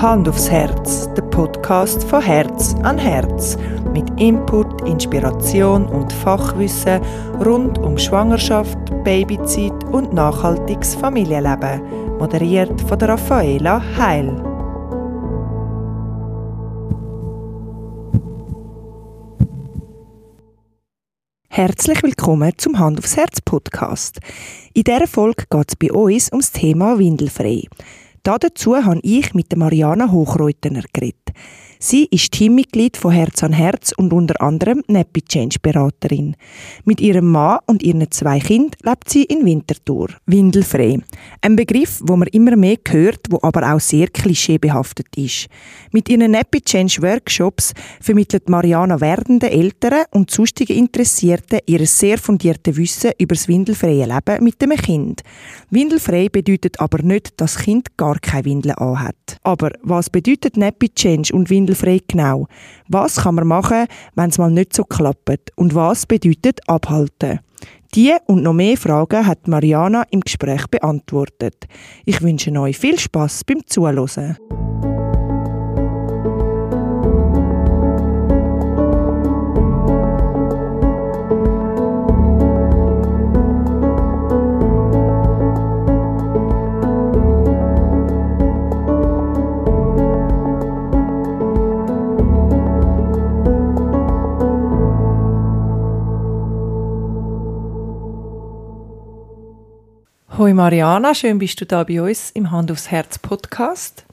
Hand aufs Herz, der Podcast von Herz an Herz. Mit Input, Inspiration und Fachwissen rund um Schwangerschaft, Babyzeit und nachhaltiges Familienleben. Moderiert von der Raffaela Heil. Herzlich willkommen zum Hand aufs Herz Podcast. In dieser Folge geht es bei uns ums Thema Windelfrei. Dazu habe ich mit Mariana Hochreutener geredet. Sie ist Teammitglied von Herz an Herz und unter anderem Nappy Change Beraterin. Mit ihrem Mann und ihren zwei Kindern lebt sie in Winterthur. Windelfrei. Ein Begriff, wo man immer mehr hört, wo aber auch sehr klischeebehaftet ist. Mit ihren Nappy Change Workshops vermittelt Mariana werdenden Eltern und sonstigen Interessierten ihr sehr fundierte Wissen über das windelfreie Leben mit dem Kind. Windelfrei bedeutet aber nicht, dass das Kind gar keine Windeln anhat. Aber was bedeutet Nappy Change und Windelfrei schwindelfrei genau. Was kann man machen, wenn es mal nicht so klappt? Und was bedeutet abhalten? Die und noch mehr Fragen hat Mariana im Gespräch beantwortet. Ich wünsche euch viel Spaß beim Zuhören. Hoi Mariana, schön bist du da bei uns im Hand aufs Herz Podcast.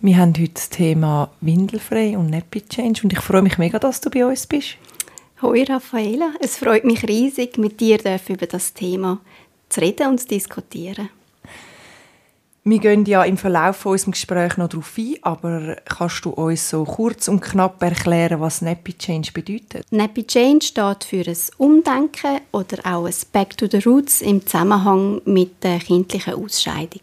Wir haben heute das Thema Windelfrei und Nappy Change und ich freue mich mega, dass du bei uns bist. Hoi Raffaela, es freut mich riesig, mit dir über das Thema zu reden und zu diskutieren. Wir gehen ja im Verlauf von unserem Gespräch noch darauf ein, aber kannst du uns so kurz und knapp erklären, was Nappy Change bedeutet? Nappy Change steht für ein Umdenken oder auch ein Back to the Roots im Zusammenhang mit der kindlichen Ausscheidung.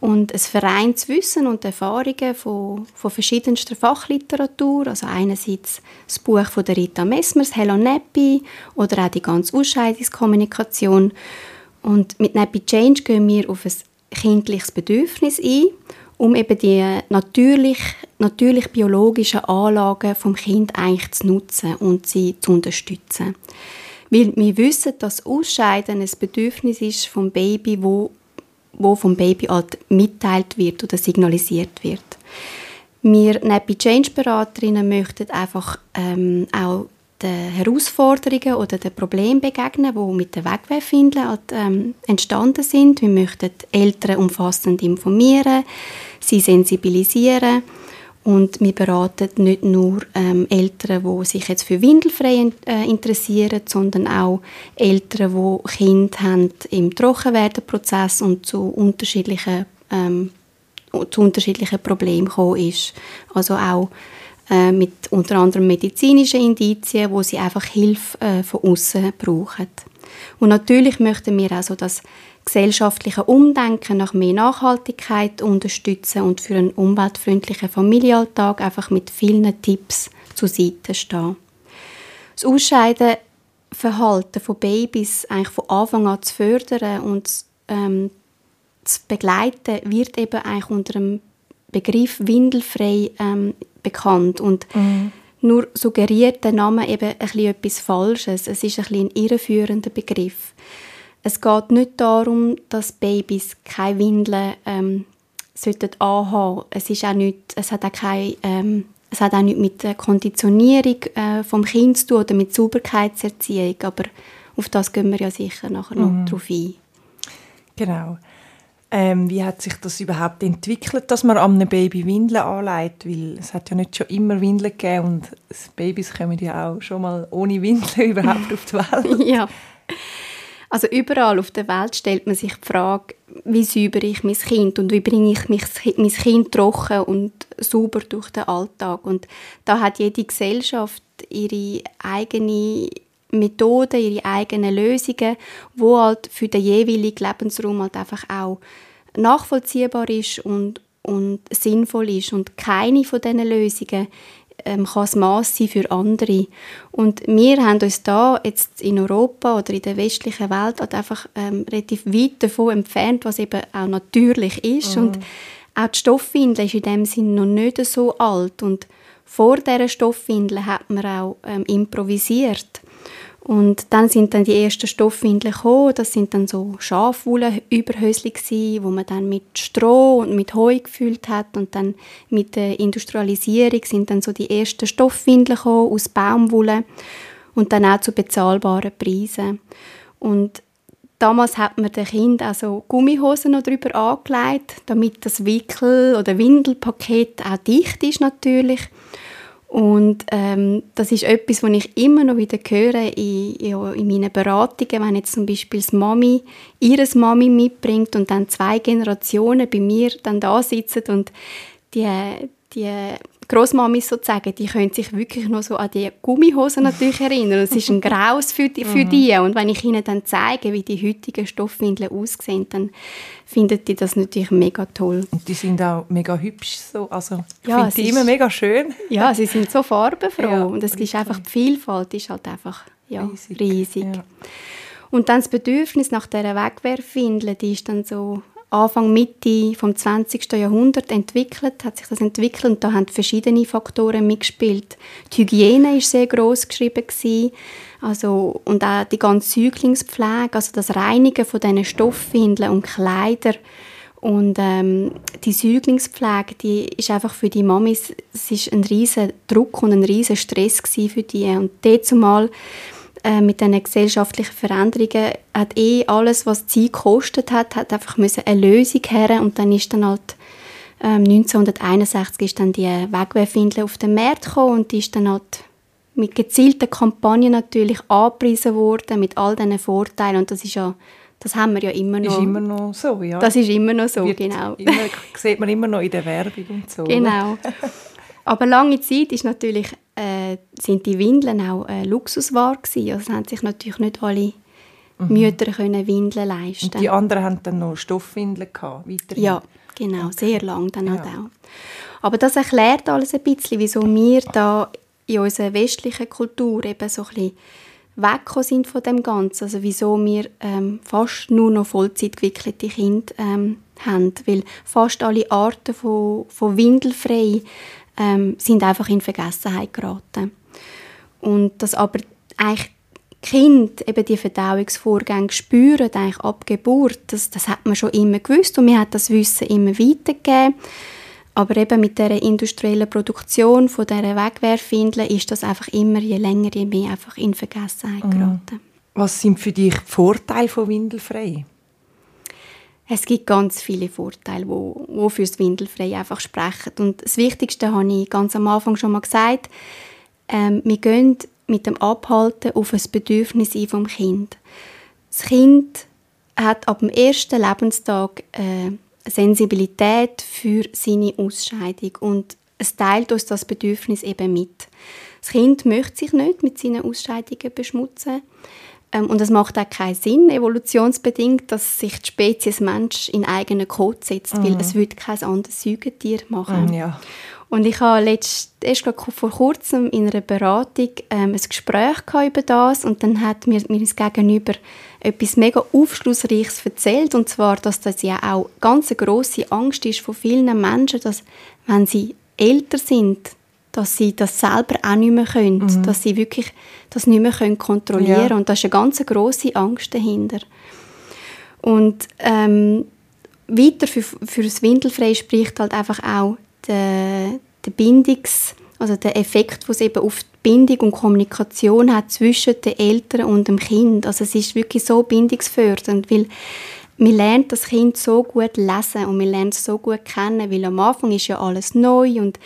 Und es vereint das Wissen und Erfahrungen von, von verschiedenster Fachliteratur, also einerseits das Buch von der Rita Messmers, Hello Nappy, oder auch die ganze Ausscheidungskommunikation. Und mit Nappy Change gehen wir auf ein kindliches Bedürfnis ein, um eben die natürlich, natürlich biologischen Anlagen vom Kind eigentlich zu nutzen und sie zu unterstützen. Weil wir wissen, dass Ausscheiden ein Bedürfnis ist vom Baby, wo, wo vom Baby halt mitteilt wird oder signalisiert wird. Wir Nappy Change Beraterinnen möchten einfach ähm, auch den Herausforderungen oder den Problemen begegnen, die mit den Wegwerfwindeln halt, ähm, entstanden sind. Wir möchten Eltern umfassend informieren, sie sensibilisieren und wir beraten nicht nur ähm, Eltern, die sich jetzt für Windelfrei äh, interessieren, sondern auch Eltern, die Kinder haben im Trockenwerdenprozess und zu unterschiedlichen, ähm, zu unterschiedlichen Problemen gekommen ist. Also auch äh, mit unter anderem medizinischen Indizien, wo sie einfach Hilfe äh, von außen brauchen. Und natürlich möchten wir also das gesellschaftliche Umdenken nach mehr Nachhaltigkeit unterstützen und für einen umweltfreundlichen Familienalltag einfach mit vielen Tipps zur Seite stehen. Das Ausscheidenverhalten von Babys eigentlich von Anfang an zu fördern und ähm, zu begleiten, wird eben eigentlich unter dem Begriff windelfrei ähm, bekannt und mhm. nur suggeriert der Name eben ein bisschen etwas Falsches. Es ist ein, bisschen ein irreführender Begriff. Es geht nicht darum, dass Babys keine Windeln ähm, sollten anhaben. Es ist auch nicht, es hat auch keine ähm, es hat auch nichts mit der Konditionierung äh, vom Kind zu tun oder mit Sauberkeitserziehung, aber auf das gehen wir ja sicher nachher noch mhm. drauf ein. Genau. Ähm, wie hat sich das überhaupt entwickelt, dass man einem Baby Windeln anlegt? Weil es hat ja nicht schon immer Windeln gegeben und Babys kommen ja auch schon mal ohne Windeln überhaupt auf die Welt. ja. Also überall auf der Welt stellt man sich die Frage, wie säubere ich mein Kind und wie bringe ich mein Kind trocken und sauber durch den Alltag. Und da hat jede Gesellschaft ihre eigene Methoden, ihre eigenen Lösungen, wo halt für den jeweiligen Lebensraum halt einfach auch nachvollziehbar ist und, und sinnvoll ist. Und keine von diesen Lösungen ähm, kann das Maß sein für andere. Und wir haben uns da jetzt in Europa oder in der westlichen Welt halt einfach ähm, relativ weit davon entfernt, was eben auch natürlich ist. Mhm. Und auch die Stoffwindel ist in dem Sinn noch nicht so alt und vor dieser Stoffwindel hat man auch ähm, improvisiert. Und dann sind dann die ersten Stoffwindeln gekommen. Das sind dann so Schafwolle-Überhösli wo man dann mit Stroh und mit Heu gefüllt hat. Und dann mit der Industrialisierung sind dann so die ersten Stoffwindeln gekommen aus Baumwolle und dann auch zu bezahlbaren Preisen. Und damals hat man den Kind also Gummihosen noch drüber angelegt, damit das Wickel- oder Windelpaket auch dicht ist natürlich. Und ähm, das ist etwas, was ich immer noch wieder höre in, in, in meinen Beratungen, wenn jetzt zum Beispiel das Mami ihres Mami mitbringt und dann zwei Generationen bei mir dann da sitzen und die, die Großmamis sozusagen, die können sich wirklich noch so an die Gummihosen natürlich erinnern. Es ist ein Graus für die, für mhm. die. Und wenn ich ihnen dann zeige, wie die heutigen Stoffwindeln aussehen, dann finden die das natürlich mega toll. Und die sind auch mega hübsch so. Also ich ja, finde die immer mega schön. Ja, sie sind so farbenfroh. Ja, und es ist einfach die Vielfalt ist halt einfach ja, riesig. riesig. Ja. Und dann das Bedürfnis nach dieser Wegwerfwindel, die ist dann so Anfang, Mitte vom 20. Jahrhundert entwickelt, hat sich das entwickelt und da haben verschiedene Faktoren mitgespielt. Die Hygiene ist sehr groß geschrieben gewesen, also und auch die ganze Säuglingspflege, also das Reinigen von diesen Stoffwindeln und Kleider und ähm, die Säuglingspflege, die ist einfach für die Mamis, es ist ein riesen Druck und ein riesen Stress für die und dort zumal äh, mit diesen gesellschaftlichen Veränderungen hat eh alles, was Zeit gekostet hat, hat einfach müssen eine Lösung her und dann ist dann halt ähm, 1961 ist dann die Wegwerfwindel auf den Markt gekommen und die ist dann halt mit gezielten Kampagnen natürlich angepriesen worden, mit all diesen Vorteilen und das ist ja das haben wir ja immer noch. Ist immer noch so, ja. Das ist immer noch so, Wird genau. Immer, sieht man immer noch in der Werbung und so. Genau. Aber lange Zeit ist natürlich, äh, sind die Windeln auch äh, Luxusware gewesen. Also haben sich natürlich nicht alle mhm. Mütter können Windeln leisten. Und die anderen haben dann noch Stoffwindeln gehabt, weiterhin. Ja, genau, sehr lang dann halt auch. Aber das erklärt alles ein bisschen, wieso wir da in unserer westlichen Kultur eben so ein bisschen weggekommen sind von dem Ganzen. Also wieso wir ähm, fast nur noch Vollzeit gewickelte Kinder ähm, haben. Weil fast alle Arten von, von windelfrei ähm, sind einfach in Vergessenheit geraten. Und dass aber eigentlich Kind eben die Verdauungsvorgänge spüren, eigentlich ab Geburt, das, das hat man schon immer gewusst und man hat das Wissen immer weitergegeben. Aber eben mit der industriellen Produktion von dieser Wegwerfwindeln ist das einfach immer, je länger, je mehr einfach in Vergessenheit mhm. geraten. Was sind für dich die Vorteile von Windelfrei? Es gibt ganz viele Vorteile, wo, wo für das Windelfrei einfach sprechen. Und das Wichtigste habe ich ganz am Anfang schon mal gesagt. Ähm, wir gehen mit dem Abhalten auf ein Bedürfnis ein vom Kind. Das Kind hat ab dem ersten Lebenstag äh, Sensibilität für seine Ausscheidung und es teilt uns das Bedürfnis eben mit. Das Kind möchte sich nicht mit seinen Ausscheidungen beschmutzen. Ähm, und es macht auch keinen Sinn, evolutionsbedingt, dass sich die Spezies Mensch in eigenen Code setzt, mhm. weil es würde kein anderes Säugetier machen. Mhm, ja. Und ich habe letzt, erst vor kurzem in einer Beratung ähm, ein Gespräch über das und dann hat mir, mir das Gegenüber etwas mega Aufschlussreiches erzählt und zwar, dass das ja auch ganz eine grosse Angst ist von vielen Menschen, dass wenn sie älter sind, dass sie das selber auch nicht mehr können, mhm. dass sie wirklich das nicht mehr können kontrollieren ja. und da ist eine ganz große Angst dahinter. Und ähm, weiter für, für das Windelfrei spricht halt einfach auch der, der Bindungs, also der Effekt, was eben auf die Bindung und Kommunikation hat zwischen den Eltern und dem Kind. Also es ist wirklich so bindungsfördernd, weil man lernt das Kind so gut lesen und man lernt es so gut kennen, weil am Anfang ist ja alles neu und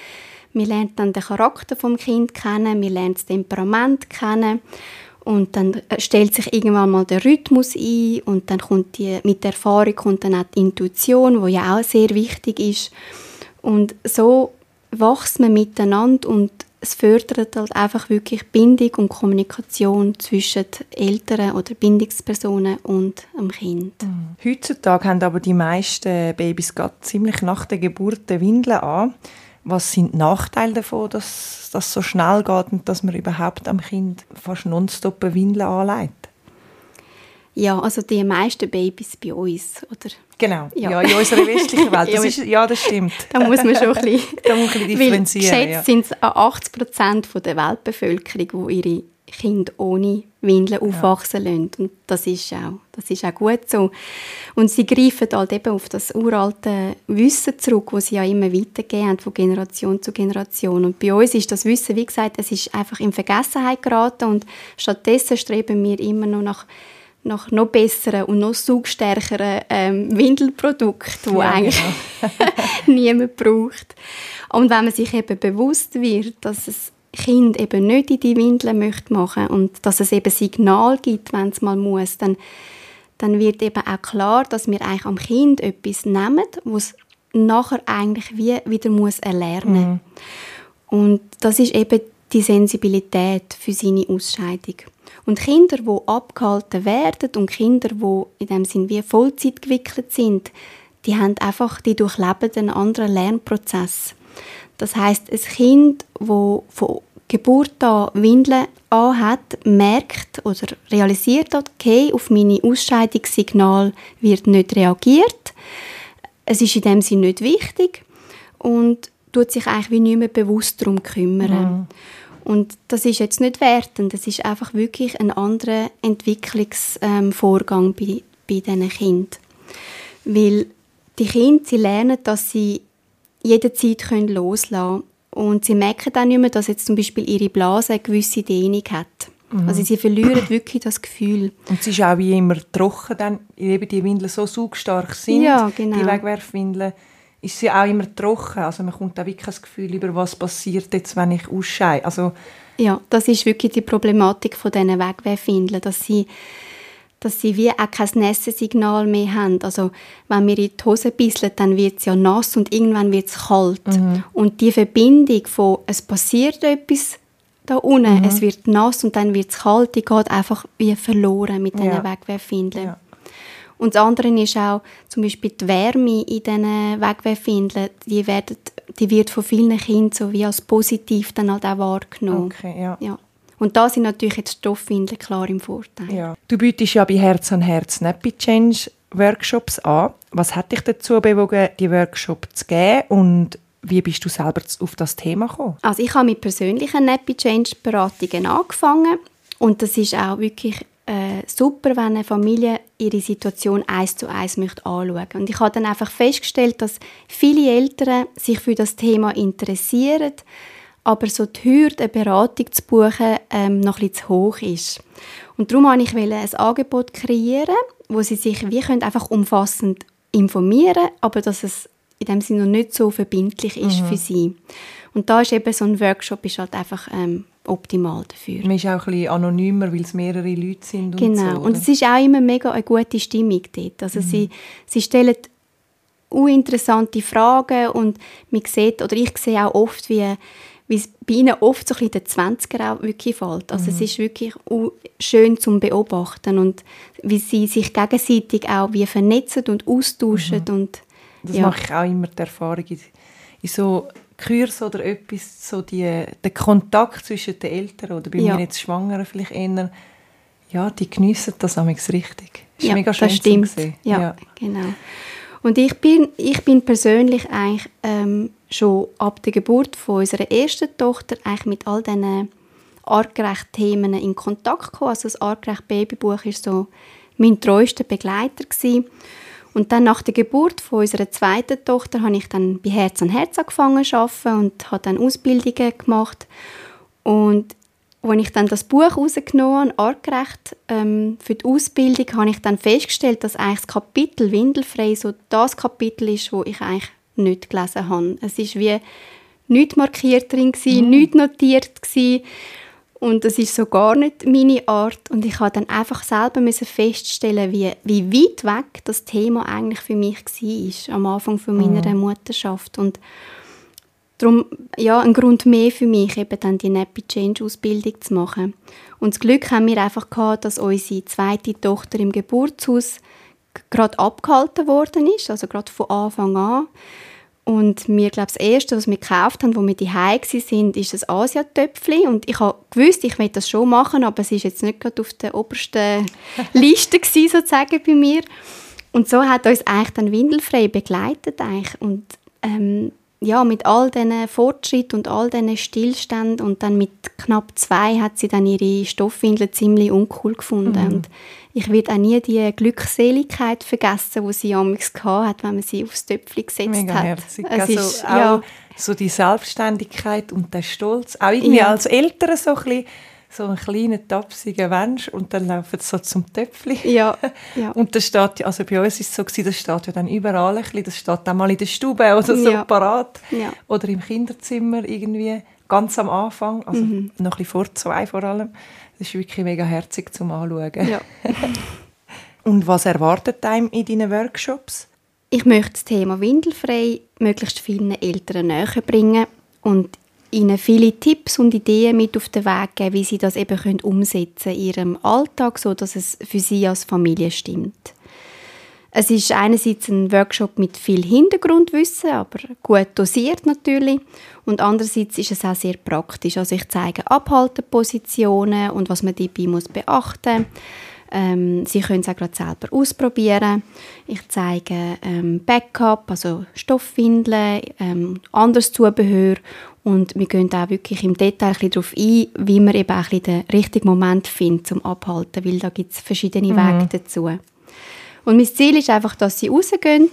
wir lernen dann den Charakter vom Kind kennen, wir lernen das Temperament kennen und dann äh, stellt sich irgendwann mal der Rhythmus ein und dann kommt die, mit der Erfahrung kommt dann auch die Intuition, wo ja auch sehr wichtig ist. Und so wächst man miteinander und es fördert halt einfach wirklich Bindung und Kommunikation zwischen Eltern oder Bindungspersonen und dem Kind. Mhm. Heutzutage haben aber die meisten Babys gerade ziemlich nach der Geburt Windeln an. Was sind die Nachteile davon, dass das so schnell geht und dass man überhaupt am Kind fast nonstop eine Windel anlegt? Ja, also die meisten Babys bei uns, oder? Genau, ja, ja in unserer westlichen Welt. Das ist, ja, das stimmt. Da muss man schon ein bisschen, da muss ein bisschen differenzieren. Weil geschätzt ja. sind es 80 Prozent der Weltbevölkerung, die ihre Kinder ohne Windeln aufwachsen ja. lassen. Und das ist, auch, das ist auch gut so. Und sie greifen halt eben auf das uralte Wissen zurück, das sie ja immer weitergeben haben, von Generation zu Generation. Und bei uns ist das Wissen, wie gesagt, es ist einfach in Vergessenheit geraten und stattdessen streben wir immer noch nach nach noch besseren und noch saugstärkeren ähm, Windelprodukten, die ja, eigentlich genau. niemand braucht. Und wenn man sich eben bewusst wird, dass es Kind eben nicht in die Windeln möchte machen und dass es eben Signal gibt, wenn es mal muss, dann, dann wird eben auch klar, dass wir eigentlich am Kind etwas nehmen, was nachher eigentlich wie wieder muss erlernen. Mhm. Und das ist eben die Sensibilität für seine Ausscheidung. Und Kinder, die abgehalten werden und Kinder, die in dem Sinn wie Vollzeit gewickelt sind, die haben einfach, die durchleben einen anderen Lernprozess. Das heißt, ein Kind, das von Geburt an Windeln hat, merkt oder realisiert okay, auf meine Ausscheidungssignal wird nicht reagiert. Es ist in dem Sinne nicht wichtig und tut sich eigentlich wie nicht mehr bewusst darum kümmern. Mhm. Und das ist jetzt nicht wertend, das ist einfach wirklich ein anderer Entwicklungsvorgang ähm, bei, bei diesen Kindern. Weil die Kinder, sie lernen, dass sie jederzeit können loslassen können. Und sie merken dann nicht mehr, dass jetzt zum Beispiel ihre Blase eine gewisse Dehnung hat. Mhm. Also sie verlieren wirklich das Gefühl. Und sie ist auch wie immer trocken, dann, eben die Windeln so saugstark sind, ja, genau. die Wegwerfwindeln ist sie auch immer trocken. Also man kommt da wirklich das Gefühl über, was passiert jetzt, wenn ich ausscheide. Also ja, das ist wirklich die Problematik von diesen Wegwerfwindeln, dass sie dass sie wie auch kein Nässe-Signal mehr haben. Also wenn wir in die Hose bisseln, dann wird es ja nass und irgendwann wird es kalt. Mhm. Und die Verbindung von es passiert etwas da unten, mhm. es wird nass und dann wird es kalt, die geht einfach wie verloren mit diesen ja. Wegwerfwindeln. Ja. Und das andere ist auch zum Beispiel die Wärme in diesen Wegwerfwindeln, die, werden, die wird von vielen Kindern so wie als positiv dann halt auch wahrgenommen. Okay, ja. ja. Und da sind natürlich jetzt Stoffwindeln klar im Vorteil. Ja. Du bietest ja bei Herz an Herz Nappy Change Workshops an. Was hat dich dazu bewogen, die Workshops zu geben und wie bist du selber auf das Thema gekommen? Also ich habe mit persönlichen Nappy Change Beratungen angefangen und das ist auch wirklich äh, super, wenn eine Familie ihre Situation eins zu eins möchte anschauen. Und ich habe dann einfach festgestellt, dass viele Eltern sich für das Thema interessieren, aber so die Hürde, eine Beratung zu buchen, ähm, noch ein bisschen zu hoch ist. Und darum wollte ich ein Angebot kreieren, wo sie sich wie können einfach umfassend informieren, aber dass es in dem Sinne noch nicht so verbindlich ist mhm. für sie. Und da ist eben so ein Workshop ist halt einfach ähm, optimal dafür. Man ist auch ein bisschen anonymer, weil es mehrere Leute sind. Genau. Und, so, und es ist auch immer mega eine gute Stimmung dort. Also mhm. sie, sie stellen uninteressante Fragen und man sieht, oder ich sehe auch oft, wie, wie es bei ihnen oft so ein bisschen der 20er auch wirklich fällt. Also mhm. es ist wirklich schön zum Beobachten und wie sie sich gegenseitig auch wie vernetzen und austauschen. Mhm. Und, das ja. mache ich auch immer die Erfahrung in, in so Kurs oder etwas, so die, der Kontakt zwischen den Eltern oder bei ja. mir jetzt Schwangeren vielleicht eher, ja, die geniessen das amigs richtig. Das ist ja, mega schön das stimmt. Ja, ja, genau. Und ich bin, ich bin persönlich eigentlich ähm, schon ab der Geburt von unserer ersten Tochter eigentlich mit all diesen artgerechten Themen in Kontakt gekommen. Also das artgerecht Babybuch war so mein treuester Begleiter gewesen. Und dann nach der Geburt von unserer zweiten Tochter habe ich dann bei Herz an Herz angefangen zu arbeiten und habe dann Ausbildungen gemacht. Und als ich dann das Buch rausgenommen habe, artgerecht, ähm, für die Ausbildung, habe ich dann festgestellt, dass eigentlich das Kapitel Windelfrei so das Kapitel ist, wo ich eigentlich nicht gelesen habe. Es ist wie nicht markiert drin, gewesen, mhm. nicht notiert gewesen. Und das ist so gar nicht meine Art. Und ich habe dann einfach selber feststellen, wie, wie weit weg das Thema eigentlich für mich war, am Anfang von meiner mhm. Mutterschaft. Und darum, ja, ein Grund mehr für mich, eben dann die Nappy Change Ausbildung zu machen. Und das Glück haben wir einfach gehabt, dass unsere zweite Tochter im Geburtshaus gerade abgehalten worden ist, also gerade von Anfang an. Und mir, glaube das Erste, was wir gekauft haben, wo wir die sind, ist ein Asiatöpfli. Und ich habe gewusst, ich möchte das schon machen, aber es ist jetzt nicht gerade auf der obersten Liste gewesen, sozusagen bei mir. Und so hat uns eigentlich dann Windelfrei begleitet eigentlich. Und ähm, ja, mit all diesen Fortschritten und all diesen Stillständen und dann mit knapp zwei hat sie dann ihre Stoffwindel ziemlich uncool gefunden. Mhm. Und ich werde auch nie die Glückseligkeit vergessen, die sie damals hat, wenn man sie aufs Töpfchen gesetzt Mega hat. Herzig. Es also ist, auch ja, so die Selbstständigkeit und der Stolz. Auch irgendwie ja. als Eltern so ein bisschen so einen kleinen tapsigen Mensch und dann laufen sie so zum Töpfchen. Ja, ja. Und das steht, also bei uns ist es so gewesen, das steht ja dann überall ein bisschen, das steht auch mal in der Stube oder so ja. parat ja. oder im Kinderzimmer irgendwie ganz am Anfang, also mhm. noch ein bisschen vor zwei vor allem. Das ist wirklich mega herzig zum Anschauen. Ja. und was erwartet einem in deinen Workshops? Ich möchte das Thema Windelfrei möglichst vielen Eltern näher bringen und ihnen viele Tipps und Ideen mit auf den Weg geben, wie sie das eben können umsetzen in ihrem Alltag, so dass es für sie als Familie stimmt. Es ist einerseits ein Workshop mit viel Hintergrundwissen, aber gut dosiert natürlich. Und andererseits ist es auch sehr praktisch. Also ich zeige Abhaltepositionen und was man dabei beachten muss. Ähm, Sie können es auch gerade selber ausprobieren. Ich zeige ähm, Backup, also Stoffwindeln, ähm, anderes Zubehör und wir gehen auch wirklich im Detail ein darauf ein, wie man eben auch den richtigen Moment findet zum Abhalten, weil da gibt es verschiedene mhm. Wege dazu. Und mein Ziel ist einfach, dass sie rausgehen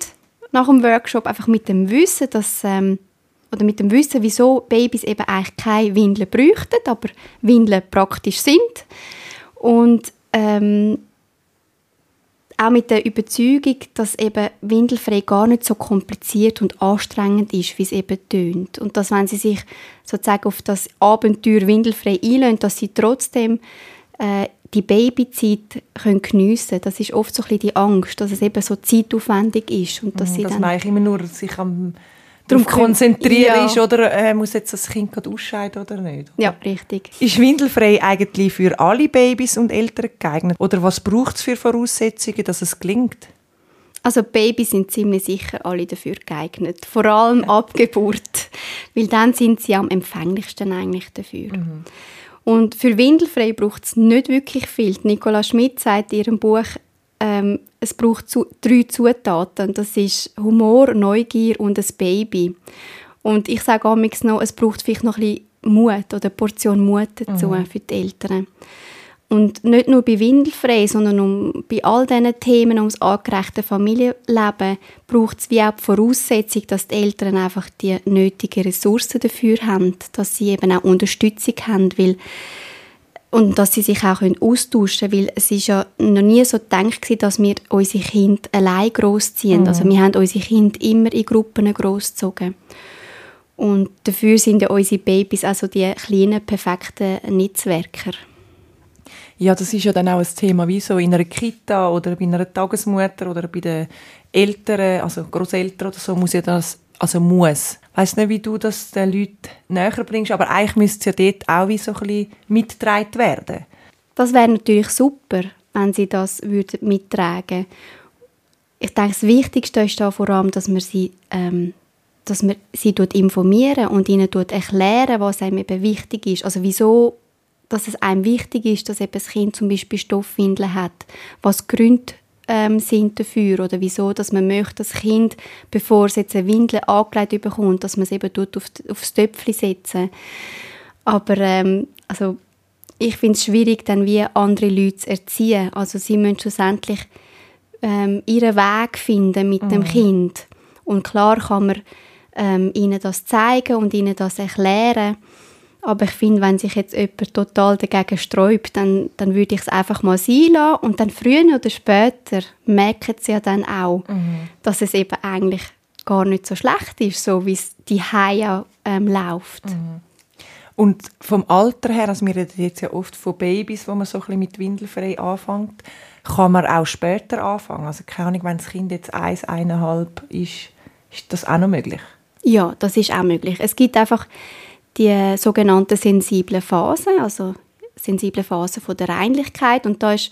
nach dem Workshop einfach mit dem Wissen, dass ähm, oder mit dem Wissen, wieso Babys eben eigentlich keine Windeln bräuchten, aber Windeln praktisch sind. Und ähm, auch mit der Überzeugung, dass eben Windelfrei gar nicht so kompliziert und anstrengend ist, wie es eben tönt. Und dass, wenn sie sich sozusagen auf das Abenteuer Windelfrei einlösen, dass sie trotzdem äh, die Babyzeit können geniessen können. Das ist oft so ein bisschen die Angst, dass es eben so zeitaufwendig ist. Und dass mhm, sie dass dann man eigentlich immer nur sich am darauf konzentrieren ja. ist, oder äh, muss jetzt das Kind gerade ausscheiden oder nicht? Oder? Ja, richtig. Ist Windelfrei eigentlich für alle Babys und Eltern geeignet? Oder was braucht es für Voraussetzungen, dass es gelingt? Also Babys sind ziemlich sicher alle dafür geeignet, vor allem ab Geburt, weil dann sind sie am empfänglichsten eigentlich dafür. Mhm. Und für Windelfrei braucht es nicht wirklich viel. Nicola Schmidt sagt in ihrem Buch, ähm, es braucht zu, drei Zutaten. Das ist Humor, Neugier und ein Baby. Und ich sage auch noch, es braucht vielleicht noch ein bisschen Mut oder eine Portion Mut dazu mhm. für die Eltern. Und nicht nur bei Windelfrei, sondern um, bei all diesen Themen ums angerechte Familienleben braucht es wie auch die Voraussetzung, dass die Eltern einfach die nötigen Ressourcen dafür haben, dass sie eben auch Unterstützung haben, weil und dass sie sich auch austauschen können, weil es ist ja noch nie so gedacht dass wir unsere Kinder allein großziehen. Mhm. Also wir haben unsere Kinder immer in Gruppen großgezogen. Und dafür sind ja unsere Babys also die kleinen, perfekten Netzwerker. Ja, das ist ja dann auch ein Thema, wie so in einer Kita oder bei einer Tagesmutter oder bei den Eltern, also Großeltern oder so, muss ja das also muss. Weiss nicht, wie du das den Leuten näher bringst, aber eigentlich müsste es ja dort auch wie so ein bisschen mitgetragen werden. Das wäre natürlich super, wenn sie das würden mittragen Ich denke, das Wichtigste ist da vor allem, dass man sie, ähm, dass man sie informieren und ihnen erklären, was einem eben wichtig ist. Also wieso dass es einem wichtig ist, dass eben das Kind zum Beispiel Stoffwindeln hat, was Gründe ähm, sind dafür oder wieso, dass man möchte, das Kind, bevor es jetzt eine Windel angelegt bekommt, dass man es eben tut auf, aufs Töpfchen setzen. Aber ähm, also ich finde es schwierig, dann wie andere Leute zu erziehen. Also sie müssen schlussendlich ähm, ihren Weg finden mit mhm. dem Kind. Und klar kann man ähm, ihnen das zeigen und ihnen das erklären. Aber ich finde, wenn sich jetzt jemand total dagegen sträubt, dann, dann würde ich es einfach mal sein lassen. Und dann früher oder später merken sie ja dann auch, mhm. dass es eben eigentlich gar nicht so schlecht ist, so wie es die Haie ähm, läuft. Mhm. Und vom Alter her, also wir reden jetzt ja oft von Babys, wo man so ein bisschen mit Windelfrei anfängt, kann man auch später anfangen. Also keine Ahnung, wenn das Kind jetzt eins, eineinhalb ist, ist das auch noch möglich? Ja, das ist auch möglich. Es gibt einfach die sogenannten sensiblen Phasen, also sensible Phasen von der Reinlichkeit und da ist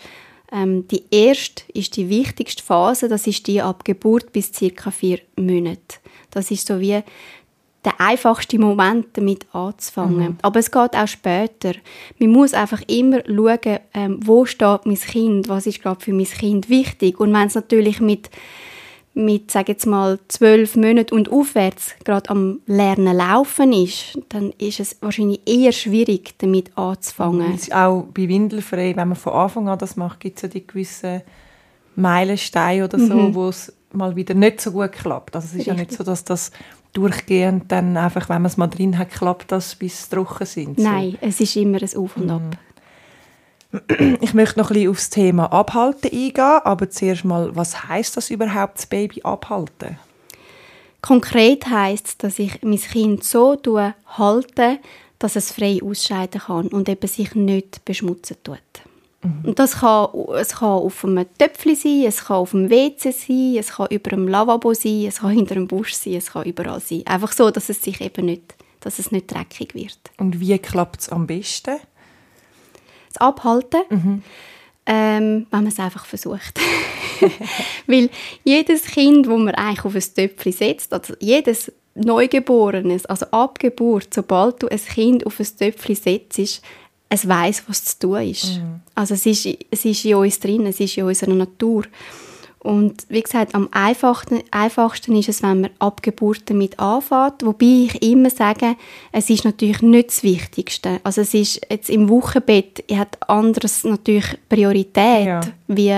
Ähm, die erste ist die wichtigste Phase, das ist die ab Geburt bis circa vier Monate. Das ist so wie der einfachste Moment, damit anzufangen. Mhm. Aber es geht auch später. Man muss einfach immer schauen, ähm, wo steht mein Kind, was ist gerade für mein Kind wichtig. Und wenn es natürlich mit mit, sage jetzt mal, zwölf Monaten und aufwärts gerade am Lernen laufen ist, dann ist es wahrscheinlich eher schwierig, damit anzufangen. Auch bei Windelfrei, wenn man von Anfang an das macht, gibt es ja die gewissen Meilensteine oder so, mhm. wo es mal wieder nicht so gut klappt. Also es ist Richtig. ja nicht so, dass das durchgehend dann einfach, wenn man es mal drin hat, klappt das bis trocken sind. So. Nein, es ist immer ein Auf und Ab. Mhm. Ich möchte noch ein bisschen aufs Thema Abhalten eingehen, aber zuerst mal, was heißt das überhaupt, das Baby abhalten? Konkret heißt es, dass ich mein Kind so halte, dass es frei ausscheiden kann und eben sich nicht beschmutzen tut. Mhm. Und das kann, es kann auf einem Töpfchen sein, es kann auf dem WC sein, es kann über einem Lavabo sein, es kann hinter einem Busch sein, es kann überall sein. Einfach so, dass es sich eben nicht, dass es nicht dreckig wird. Und wie klappt es am besten? Zu abhalten, mhm. ähm, wenn man es einfach versucht. Weil jedes Kind, das man eigentlich auf ein Töpfchen setzt, also jedes Neugeborenes, also ab Geburt, sobald du ein Kind auf ein Töpfchen setzt, es weiß, was zu tun ist. Mhm. Also es ist, es ist in uns drin, es ist in unserer Natur. Und wie gesagt, am einfachsten, einfachsten ist es, wenn man ab Geburt damit anfängt. Wobei ich immer sage, es ist natürlich nicht das Wichtigste. Also es ist jetzt im Wochenbett hat anderes natürlich Priorität, ja. wie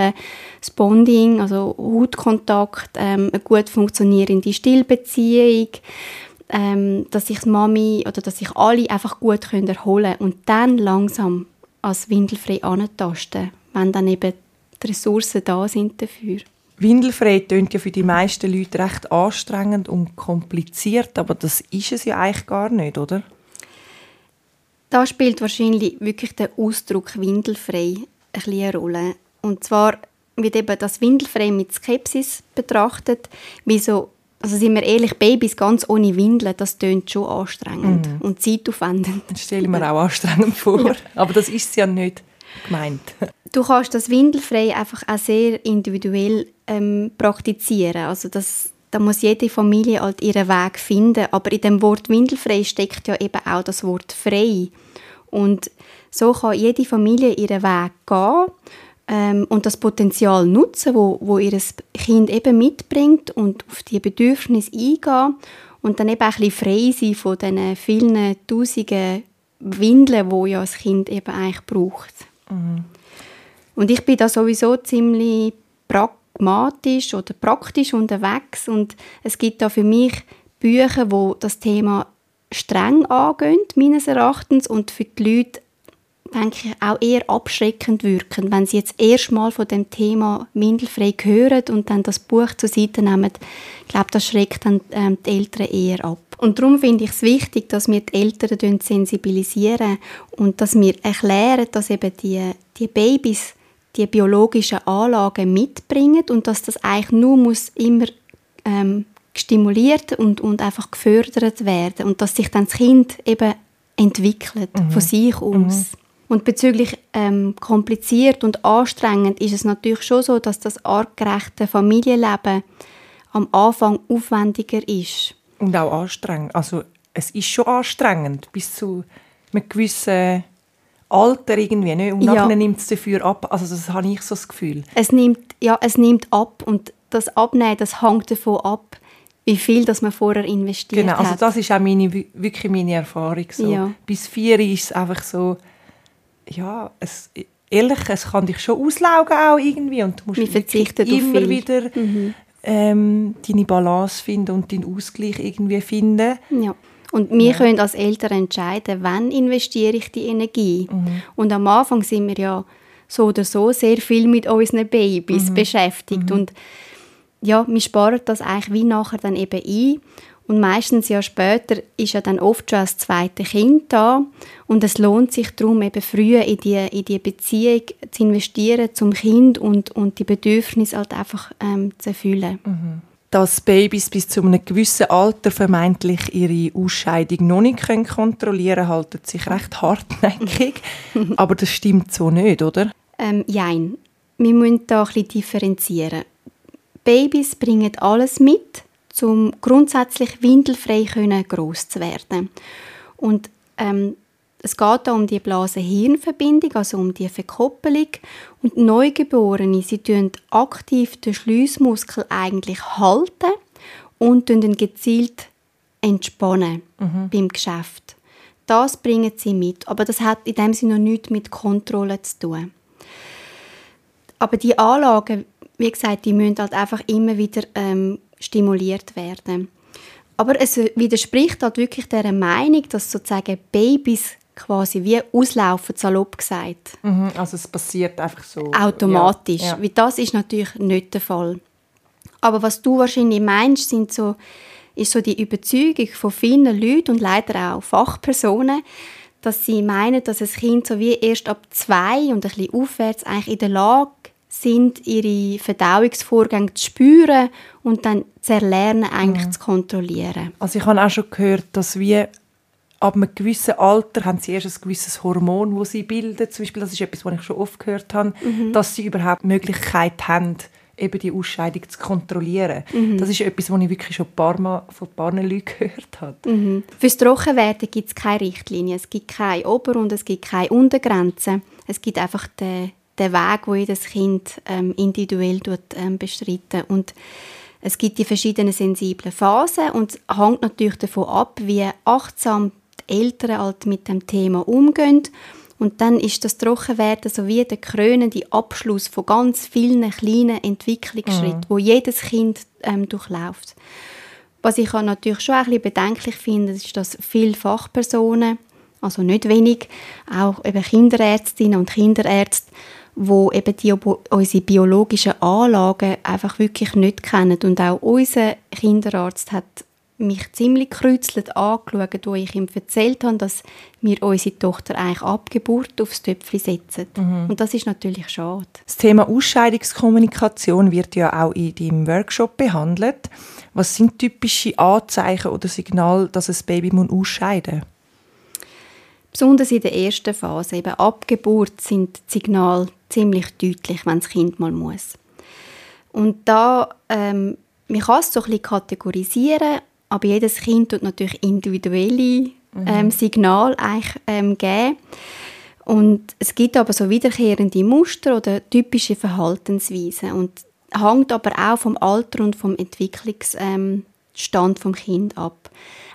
das Bonding, also Hautkontakt, ähm, eine gut funktionierende Stillbeziehung, ähm, dass sich Mami oder dass sich alle einfach gut können erholen und dann langsam als windelfrei antasten, wenn dann eben die Ressourcen da sind dafür. Windelfrei klingt ja für die meisten Leute recht anstrengend und kompliziert, aber das ist es ja eigentlich gar nicht, oder? Da spielt wahrscheinlich wirklich der Ausdruck windelfrei eine Rolle. Und zwar wird eben das windelfrei mit Skepsis betrachtet, wie so also sind wir ehrlich, Babys ganz ohne Windeln, das tönt schon anstrengend mhm. und zeitaufwendend. Das stelle ich mir auch anstrengend vor, ja. aber das ist es ja nicht gemeint. Du kannst das Windelfrei einfach auch sehr individuell ähm, praktizieren. Also das, da muss jede Familie halt ihren Weg finden. Aber in dem Wort Windelfrei steckt ja eben auch das Wort frei. Und so kann jede Familie ihren Weg gehen ähm, und das Potenzial nutzen, wo, wo ihr Kind eben mitbringt und auf die Bedürfnisse eingehen und dann eben auch ein bisschen frei sein von diesen vielen tausenden Windeln, die ja das Kind eben eigentlich braucht. Mhm. Und ich bin da sowieso ziemlich pragmatisch oder praktisch unterwegs und es gibt da für mich Bücher, wo das Thema streng angehen, meines Erachtens, und für die Leute denke ich, auch eher abschreckend wirken, wenn sie jetzt erstmal von dem Thema Windelfrei hören und dann das Buch zur Seite nehmen. Ich glaube, das schreckt dann ähm, die Eltern eher ab. Und darum finde ich es wichtig, dass wir die Eltern sensibilisieren und dass wir erklären, dass eben die, die Babys die biologischen Anlagen mitbringen und dass das eigentlich nur muss immer ähm, stimuliert und, und einfach gefördert werden und dass sich dann das Kind eben entwickelt mhm. von sich aus. Mhm. Und bezüglich ähm, kompliziert und anstrengend ist es natürlich schon so, dass das artgerechte Familienleben am Anfang aufwendiger ist. Und auch anstrengend. Also es ist schon anstrengend bis zu einem gewissen Alter irgendwie, ne? und ja. nachher nimmt es dafür ab. Also das habe ich so das Gefühl. Es nimmt, ja, es nimmt ab und das Abnehmen, das hängt davon ab, wie viel das man vorher investiert genau, also das ist auch meine, wirklich meine Erfahrung. So. Ja. Bis vier ist es einfach so, ja, es, ehrlich, es kann dich schon auslaugen auch irgendwie und du musst immer viel. wieder mhm. ähm, deine Balance finden und deinen Ausgleich irgendwie finden. Ja. Und wir ja. können als Eltern entscheiden, wann investiere ich die Energie. Mhm. Und am Anfang sind wir ja so oder so sehr viel mit unseren Babys mhm. beschäftigt. Mhm. Und ja, wir sparen das eigentlich wie nachher dann eben ein. Und meistens ja später ist ja dann oft schon das zweite Kind da. Und es lohnt sich darum, eben früher in die, in die Beziehung zu investieren zum Kind und, und die Bedürfnisse halt einfach ähm, zu erfüllen. Mhm. Dass Babys bis zu einem gewissen Alter vermeintlich ihre Ausscheidung noch nicht können kontrollieren können, halten sich recht hartnäckig. Aber das stimmt so nicht, oder? Ähm, jein. wir müssen da ein bisschen differenzieren. Babys bringen alles mit, um grundsätzlich windelfrei groß zu werden. Und ähm, es geht da um die Blase-Hirn-Verbindung, also um die Verkoppelung. Und Neugeborene, sie tun aktiv den Schliessmuskel eigentlich halten und dann gezielt entspannen mhm. beim Geschäft. Das bringen sie mit, aber das hat in dem Sinne noch nichts mit Kontrolle zu tun. Aber die Anlagen, wie gesagt, die müssen halt einfach immer wieder ähm, stimuliert werden. Aber es widerspricht halt wirklich der Meinung, dass sozusagen Babys quasi wie auslaufen, salopp gesagt. Mhm, also es passiert einfach so. Automatisch. Ja, ja. Weil das ist natürlich nicht der Fall. Aber was du wahrscheinlich meinst, sind so, ist so die Überzeugung von vielen Leuten und leider auch Fachpersonen, dass sie meinen, dass ein Kind so wie erst ab zwei und ein bisschen aufwärts eigentlich in der Lage sind, ihre Verdauungsvorgänge zu spüren und dann zu erlernen, eigentlich mhm. zu kontrollieren. Also ich habe auch schon gehört, dass wir ab einem gewissen Alter haben sie erst ein gewisses Hormon, das sie bilden. Zum Beispiel, das ist etwas, was ich schon oft gehört habe, mhm. dass sie überhaupt die Möglichkeit haben, eben die Ausscheidung zu kontrollieren. Mhm. Das ist etwas, was ich wirklich schon ein paar Mal von ein paar Leuten gehört habe. Mhm. Fürs Trockenwerden gibt es keine Richtlinie. Es gibt keine Ober- und es gibt keine Untergrenze. Es gibt einfach den, den Weg, wo jedes Kind ähm, individuell tut, ähm, bestreiten und es gibt die verschiedenen sensiblen Phasen und es hängt natürlich davon ab, wie achtsam die Eltern halt mit dem Thema umgehen und dann ist das Trockenwerden so wie der krönende Abschluss von ganz vielen kleinen Entwicklungsschritten, mhm. wo jedes Kind ähm, durchläuft. Was ich natürlich schon ein bisschen bedenklich finde, ist, dass viele Fachpersonen, also nicht wenig, auch eben Kinderärztinnen und Kinderärzte, wo eben die, unsere biologischen Anlagen einfach wirklich nicht kennen. Und auch unser Kinderarzt hat mich ziemlich kreuzelt angeschaut, wo ich ihm erzählt habe, dass wir unsere Tochter eigentlich ab Geburt aufs Töpfchen setzen. Mhm. Und das ist natürlich schade. Das Thema Ausscheidungskommunikation wird ja auch in deinem Workshop behandelt. Was sind typische Anzeichen oder Signale, dass ein Baby ausscheiden muss? Besonders in der ersten Phase, eben ab Geburt, sind die Signale ziemlich deutlich, wenn das Kind mal muss. Und da, ähm, man kann es so ein bisschen kategorisieren aber jedes Kind tut natürlich individuelle mhm. ähm, Signale eigentlich, ähm, geben. Und es gibt aber so wiederkehrende Muster oder typische Verhaltensweisen und hängt aber auch vom Alter und vom Entwicklungsstand ähm, vom Kind ab.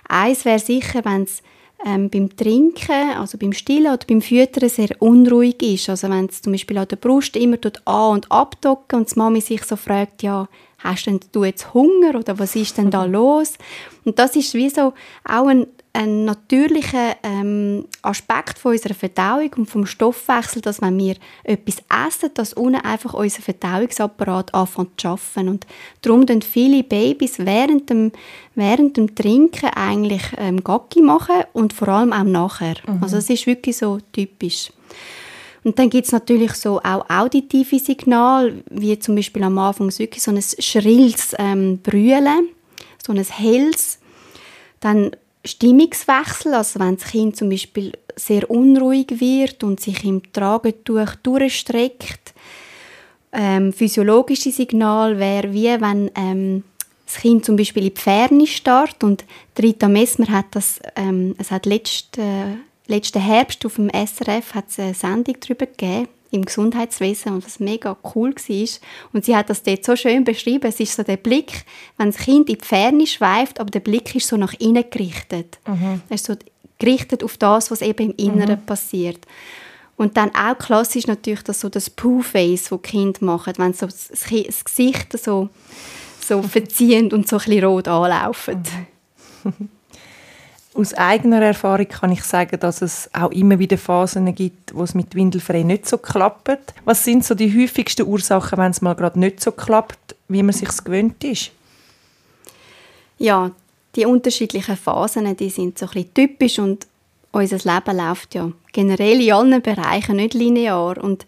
Eins wäre sicher, wenn es ähm, beim Trinken, also beim Stillen oder beim Füttern sehr unruhig ist. Also wenn es zum Beispiel an der Brust immer an- und abdocken und die Mami sich so fragt, ja, hast denn du jetzt Hunger oder was ist denn da los? Und das ist wie so auch ein, ein natürlicher ähm, Aspekt von unserer Verdauung und vom Stoffwechsel, dass wenn wir etwas essen, dass unten einfach unser Verdauungsapparat anfängt zu arbeiten. Und darum tun viele Babys während dem, während dem Trinken eigentlich ähm, Gacki machen und vor allem auch nachher. Mhm. Also es ist wirklich so typisch. Und dann gibt es natürlich so auch auditive Signale, wie zum Beispiel am Anfang wirklich so ein schrilles ähm, Brüllen, so ein helles. Dann Stimmungswechsel, also wenn das Kind zum Beispiel sehr unruhig wird und sich im Tragetuch durchstreckt. Ähm, physiologische Signal wäre wie wenn ähm, das Kind zum Beispiel in die Ferne starrt und Rita Messmer hat das, ähm, es hat letzte, letzten Herbst auf dem SRF hat es eine Sendung darüber gegeben, im Gesundheitswesen und was mega cool war. Und sie hat das dort so schön beschrieben. Es ist so der Blick, wenn das Kind in die Ferne schweift, aber der Blick ist so nach innen gerichtet. Mhm. Er ist so gerichtet auf das, was eben im Inneren mhm. passiert. Und dann auch klassisch natürlich das so das Poo-Face, das die Kinder machen, wenn so das, das Gesicht so, so verziehend und so ein bisschen rot anlaufen. Mhm. Aus eigener Erfahrung kann ich sagen, dass es auch immer wieder Phasen gibt, wo es mit Windelfrei nicht so klappt. Was sind so die häufigsten Ursachen, wenn es mal gerade nicht so klappt, wie man sich gewöhnt ist? Ja, die unterschiedlichen Phasen, die sind so ein bisschen typisch und unser Leben läuft ja generell in allen Bereichen nicht linear und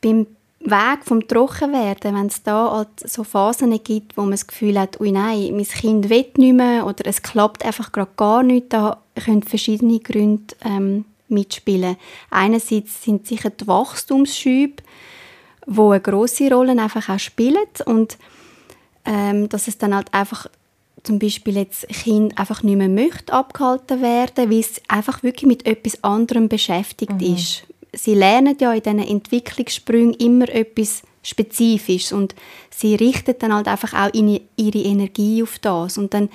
beim Weg vom Trockenwerden, wenn es da halt so Phasen gibt, wo man das Gefühl hat, ui nein, mein Kind will nicht mehr oder es klappt einfach gerade gar nicht, da können verschiedene Gründe ähm, mitspielen. Einerseits sind sicher die Wachstumsschübe, wo eine grosse Rolle einfach auch spielen und ähm, dass es dann halt einfach zum Beispiel jetzt Kind einfach nicht mehr möchte abgehalten werden, weil es einfach wirklich mit etwas anderem beschäftigt mhm. ist. Sie lernen ja in diesen Entwicklungssprüngen immer etwas Spezifisches und sie richtet dann halt einfach auch ihre Energie auf das und dann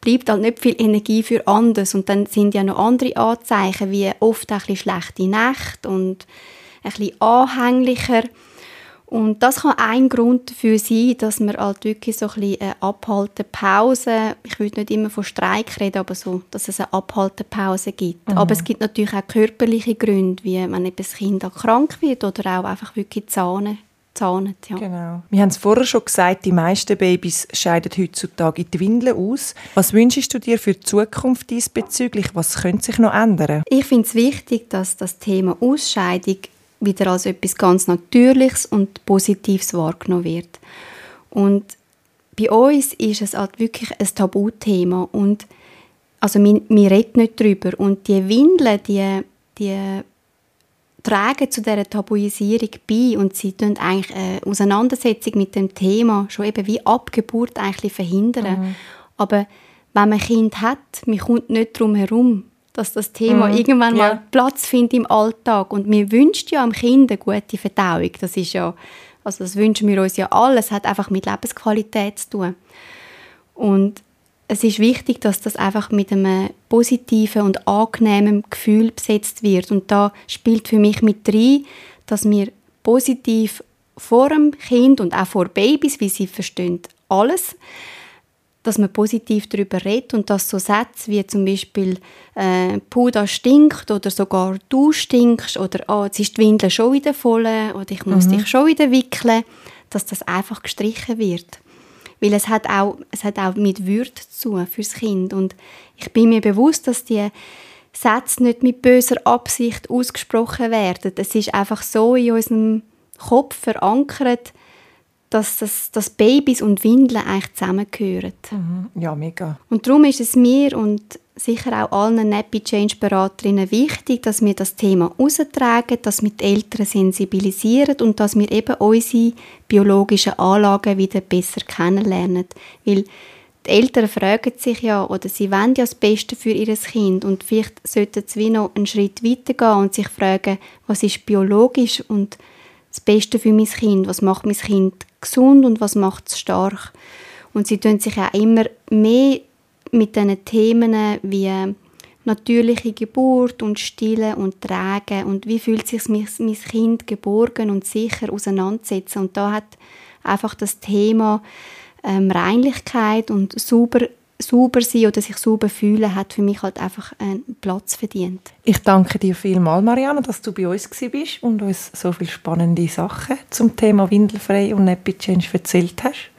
bleibt halt nicht viel Energie für anderes und dann sind ja noch andere Anzeichen wie oft ein bisschen schlechte Nächte und ein bisschen anhänglicher und das kann ein Grund dafür sein, dass man halt wirklich so ein bisschen eine Abhaltepause, ich würde nicht immer von Streik reden, aber so, dass es eine Abhaltepause gibt. Mhm. Aber es gibt natürlich auch körperliche Gründe, wie wenn das Kind krank wird oder auch einfach wirklich Zahne zahnet. Ja. Genau. Wir haben es vorher schon gesagt, die meisten Babys scheiden heutzutage in die Windeln aus. Was wünschst du dir für die Zukunft diesbezüglich? Was könnte sich noch ändern? Ich finde es wichtig, dass das Thema Ausscheidung wieder als etwas ganz Natürliches und Positives wahrgenommen wird. Und bei uns ist es halt wirklich ein Tabuthema und also wir, wir reden nicht darüber und die Windeln, die, die tragen zu dieser Tabuisierung bei und sie tun eigentlich eine Auseinandersetzung mit dem Thema schon eben wie Abgeburt eigentlich verhindern. Mhm. Aber wenn man ein Kind hat, man kommt nicht drum herum, dass das Thema mm, irgendwann mal Platz findet im Alltag. Und wir wünschen ja am Kind eine gute Verdauung. Das ist ja, also das wünschen wir uns ja alle. Es hat einfach mit Lebensqualität zu tun. Und es ist wichtig, dass das einfach mit einem positiven und angenehmen Gefühl besetzt wird. Und da spielt für mich mit rein, dass wir positiv vor dem Kind und auch vor Babys, wie sie verstehen, alles dass man positiv darüber redet und dass so Sätze wie zum Beispiel äh, «Puda stinkt» oder sogar «Du stinkst» oder «Oh, jetzt ist die Windel schon wieder voll» oder «Ich muss mhm. dich schon wieder wickeln», dass das einfach gestrichen wird. Weil es hat auch, es hat auch mit Würde zu tun fürs Kind und ich bin mir bewusst, dass die Sätze nicht mit böser Absicht ausgesprochen werden. Es ist einfach so in unserem Kopf verankert, dass, das, dass Babys und Windeln eigentlich zusammengehören. Mhm. Ja, mega. Und darum ist es mir und sicher auch allen Nappy Change Beraterinnen wichtig, dass wir das Thema austragen, dass wir die Eltern sensibilisieren und dass wir eben unsere biologischen Anlagen wieder besser kennenlernen. Weil die Eltern fragen sich ja, oder sie wollen ja das Beste für ihr Kind und vielleicht sollten sie wie noch einen Schritt weiter gehen und sich fragen, was ist biologisch und das Beste für mein Kind, was macht mein Kind gesund und was macht es stark. Und sie tun sich auch immer mehr mit diesen Themen wie natürliche Geburt und Stillen und Tragen und wie fühlt sich mein, mein Kind geborgen und sicher auseinandersetzen. Und da hat einfach das Thema ähm, Reinlichkeit und sauber sauber sein oder sich sauber fühlen, hat für mich halt einfach einen Platz verdient. Ich danke dir vielmals, Marianne, dass du bei uns bist und uns so viele spannende Sachen zum Thema Windelfrei und Nappy Change erzählt hast.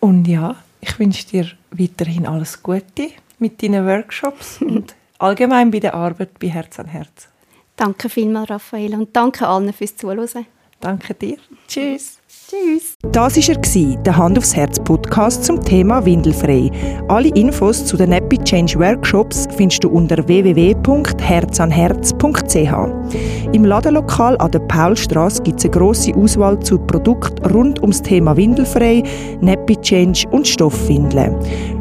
Und ja, ich wünsche dir weiterhin alles Gute mit deinen Workshops und allgemein bei der Arbeit bei Herz an Herz. Danke vielmals, Raphael, und danke allen fürs Zuhören. Danke dir. Tschüss. Tschüss. Das war er, der Hand aufs Herz Podcast zum Thema Windelfrei. Alle Infos zu den Nappy Change Workshops findest du unter www.herzanherz.ch. Im Ladenlokal an der Paulstraße gibt es eine grosse Auswahl zu Produkten rund ums Thema Windelfrei, Nappy Change und Stoffwindeln.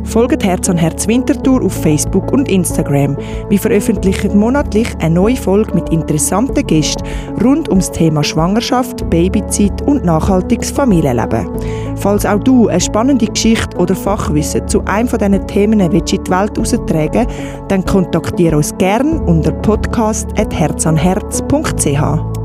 Folgt Herz an Herz Wintertour auf Facebook und Instagram. Wir veröffentlichen monatlich eine neue Folge mit interessanten Gästen rund ums Thema Schwangerschaft, Babyzeit und nachhaltiges Familienleben. Falls auch du eine spannende Geschichte oder Fachwissen zu einem von diesen Themen in die Welt heraustragen dann kontaktiere uns gerne unter podcast.herzanherz.ch.